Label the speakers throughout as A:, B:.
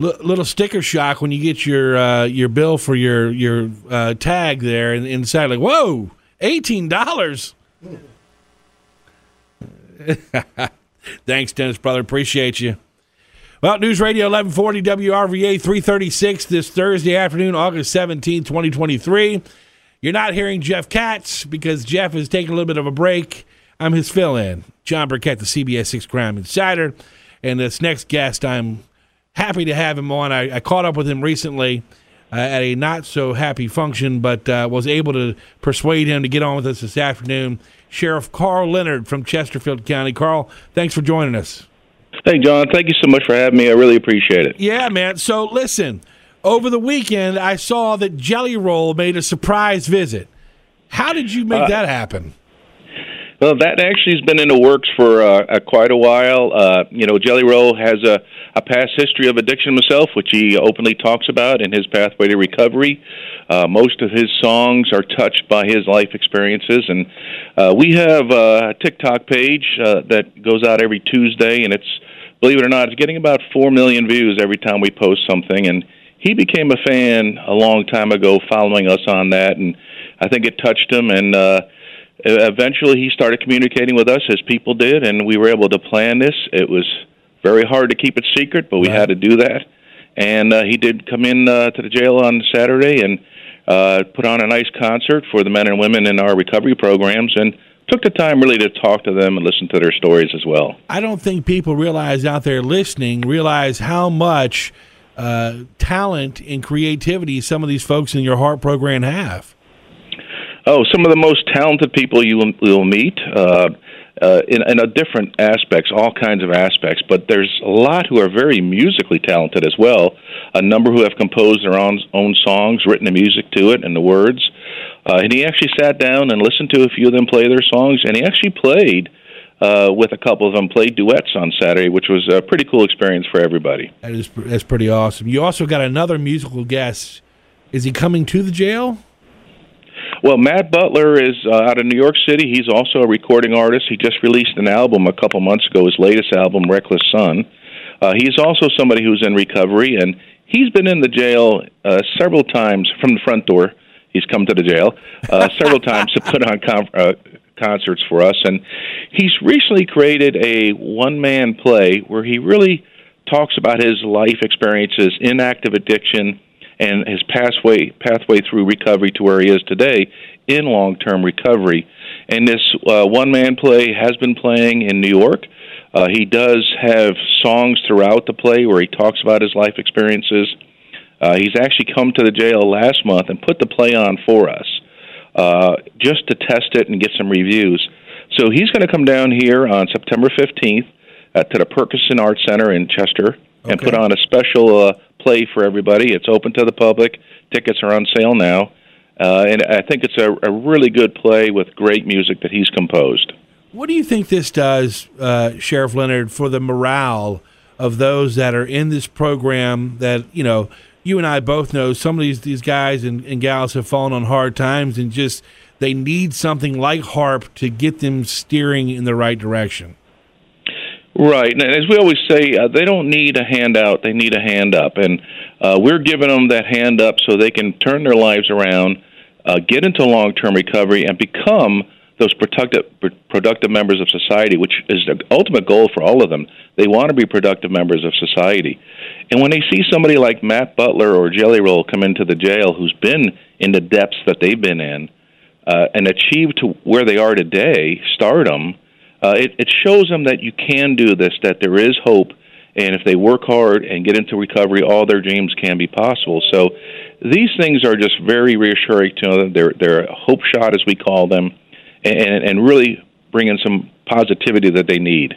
A: Little sticker shock when you get your uh, your bill for your your uh, tag there and inside like whoa eighteen dollars. Thanks, Dennis brother. Appreciate you. Well, News Radio 1140 WRVA 336 this Thursday afternoon, August 17, 2023. You're not hearing Jeff Katz because Jeff is taking a little bit of a break. I'm his fill in, Jon Burkett, the CBS 6 Crime Insider. And this next guest, I'm happy to have him on. I, I caught up with him recently uh, at a not so happy function, but uh, was able to persuade him to get on with us this afternoon. Sheriff Karl Leonard from Chesterfield County. Karl, thanks for joining us.
B: Hey, Jon, thank you so much for having me. I really appreciate it.
A: Yeah, man. So listen, over the weekend, I saw that Jelly Roll made a surprise visit. How did you make
B: Uh,
A: that happen?
B: Well, that actually has been in the works for uh, uh, quite a while. Uh, you know, Jelly Roll has a, a past history of addiction himself, which he openly talks about in his pathway to recovery. Uh, most of his songs are touched by his life experiences, and uh, we have a TikTok page uh, that goes out every Tuesday, and it's believe it or not, it's getting about four million views every time we post something. And he became a fan a long time ago, following us on that, and I think it touched him and. uh eventually he started communicating with us as people did and we were able to plan this it was very hard to keep it secret but we
A: Right.
B: had to do that and uh, he did come in uh, to the jail on saturday and uh, put on a nice concert for the men and women in our recovery programs and took the time really to talk to them and listen to their stories as well
A: I don't think people realize out there listening realize how much uh, talent and creativity some of these folks in your HARP program have.
B: Oh, some of the most talented people you will, meet uh, uh, in, in a different aspects, all kinds of aspects. But there's a lot who are very musically talented as well. A number who have composed their own own songs, written the music to it, and the words. Uh, and he actually sat down and listened to a few of them play their songs, and he actually played uh, with a couple of them, played duets on Saturday, which was a pretty cool experience for everybody.
A: That is that's pretty awesome. You also got another musical guest. Is he coming to the jail?
B: Well, Matt Butler is uh, out of New York City. He's also a recording artist. He just released an album a couple months ago, his latest album, Reckless Son. Uh, he's also somebody who's in recovery, and he's been in the jail uh, several times from the front door. He's come to the jail uh, several times to put on com- uh, concerts for us, and he's recently created a one-man play where he really talks about his life experiences in active addiction and his pathway pathway through recovery to where he is today in long term recovery. And this uh, one man play has been playing in New York. Uh, he does have songs throughout the play where he talks about his life experiences. Uh, he's actually come to the jail last month and put the play on for us uh, just to test it and get some reviews. So he's going to come down here on September 15th uh, to the Perkinson Arts Center in Chester and put on a special uh, play for everybody. It's open to the public. Tickets are on sale now. Uh, and I think it's a, a really good play with great music that he's composed.
A: What do you think this does, uh, Sheriff Leonard, for the morale of those that are in this program? That you know, you and I both know some of these these guys and, and gals have fallen on hard times, and just they need something like HARP to get them steering in the right direction.
B: Right, and as we always say, uh, they don't need a handout; they need a hand up, and uh, we're giving them that hand up so they can turn their lives around, uh, get into long-term recovery, and become those productive productive members of society, which is the ultimate goal for all of them. They want to be productive members of society, and when they see somebody like Matt Butler or Jelly Roll come into the jail, who's been in the depths that they've been in, uh, and achieve to where they are today, stardom, uh, it, it shows them that you can do this, that there is hope, and if they work hard and get into recovery, all their dreams can be possible. So these things are just very reassuring to them. They're they're a hope shot, as we call them, and, and really bring in some positivity that they need.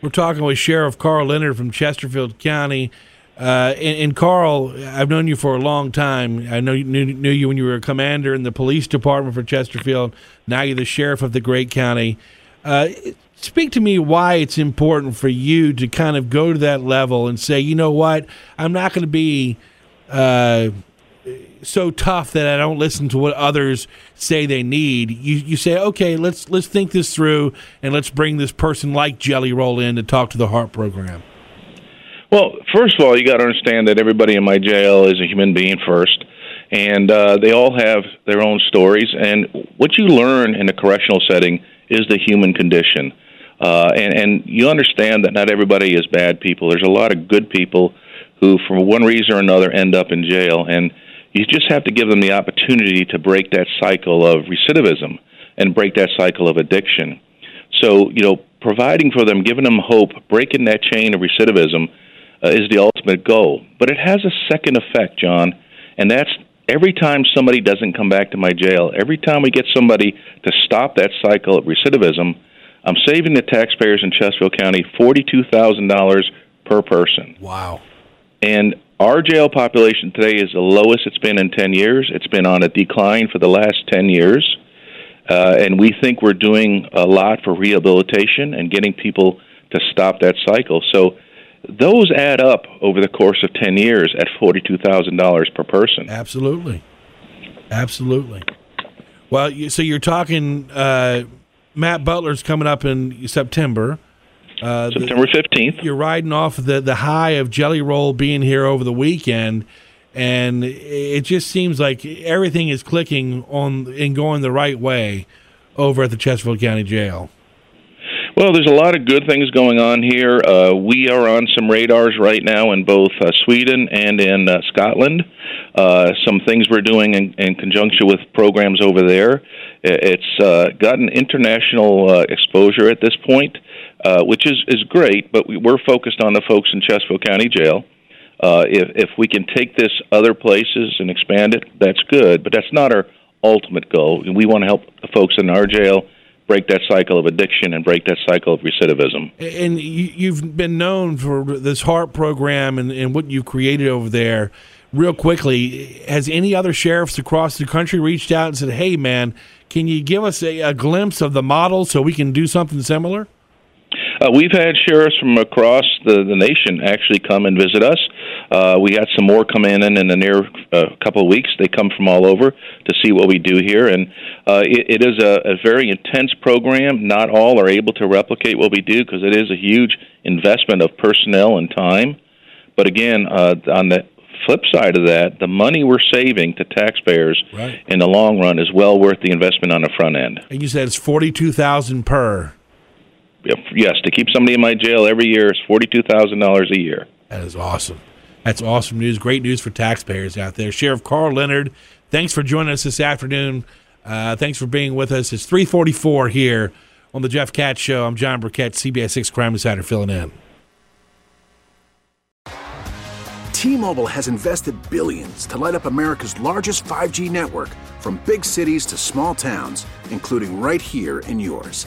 A: We're talking with Sheriff Karl Leonard from Chesterfield County. Uh, and, and, Karl, I've known you for a long time. I know knew, knew, you when you were a commander in the police department for Chesterfield. Now you're the sheriff of the great county. Uh, speak to me why it's important for you to kind of go to that level and say, you know what, I'm not going to be uh, so tough that I don't listen to what others say they need. You you say, okay, let's let's think this through and let's bring this person like Jelly Roll in to talk to the HARP Program.
B: Well, first of all, you got to understand that everybody in my jail is a human being first, and uh, they all have their own stories. And what you learn in a correctional setting is the human condition. Uh, and, and you understand that not everybody is bad people. There's a lot of good people who, for one reason or another, end up in jail. And you just have to give them the opportunity to break that cycle of recidivism and break that cycle of addiction. So, you know, providing for them, giving them hope, breaking that chain of recidivism uh, is the ultimate goal. But it has a second effect, John, and that's every time somebody doesn't come back to my jail, every time we get somebody to stop that cycle of recidivism, I'm saving the taxpayers in Chesterfield County $42,000 per person.
A: Wow.
B: And our jail population today is the lowest it's been in 10 years. It's been on a decline for the last 10 years. Uh, and we think we're doing a lot for rehabilitation and getting people to stop that cycle. So those add up over the course of 10 years at $42,000 per person.
A: Absolutely. Absolutely. Well, so you're talking, uh, Matt Butler's coming up in September.
B: Uh, September fifteenth.
A: You're riding off the the high of Jelly Roll being here over the weekend, and it just seems like everything is clicking on and going the right way over at the Chesterfield County Jail.
B: Well, there's a lot of good things going on here. Uh, we are on some radars right now in both uh, Sweden and in uh, Scotland. Uh, some things we're doing in, in, conjunction with programs over there. It's uh, gotten international uh, exposure at this point. Which is is great. But we, we're focused on the folks in Chesterfield County Jail. If if we can take this other places and expand it, that's good. But that's not our ultimate goal. We want to help the folks in our jail break that cycle of addiction and break that cycle of recidivism.
A: And you've been known for this HARP program and, and what you've created over there. Real quickly, has any other sheriffs across the country reached out and said, "Hey, man, can you give us a, a glimpse of the model so we can do something similar?"
B: Uh, we've had sheriffs from across the, the nation actually come and visit us. Uh, we got some more come in in the near uh, couple of weeks. They come from all over to see what we do here, and uh, it, it is a, a very intense program. Not all are able to replicate what we do because it is a huge investment of personnel and time. But again, uh, on the flip side of that, the money we're saving to taxpayers right. in the long run is well worth the investment on the front end.
A: And you said it's forty two thousand per
B: yes, to keep somebody in my jail every year is forty-two thousand dollars a year.
A: That is awesome. That's awesome news. Great news for taxpayers out there. Sheriff Karl Leonard, thanks for joining us this afternoon. Uh, thanks for being with us. It's three forty-four here on the Jeff Katz Show. I'm Jon Burkett, CBS Six Crime Insider, filling in.
C: T-Mobile has invested billions to light up America's largest 5G network, from big cities to small towns, including right here in yours.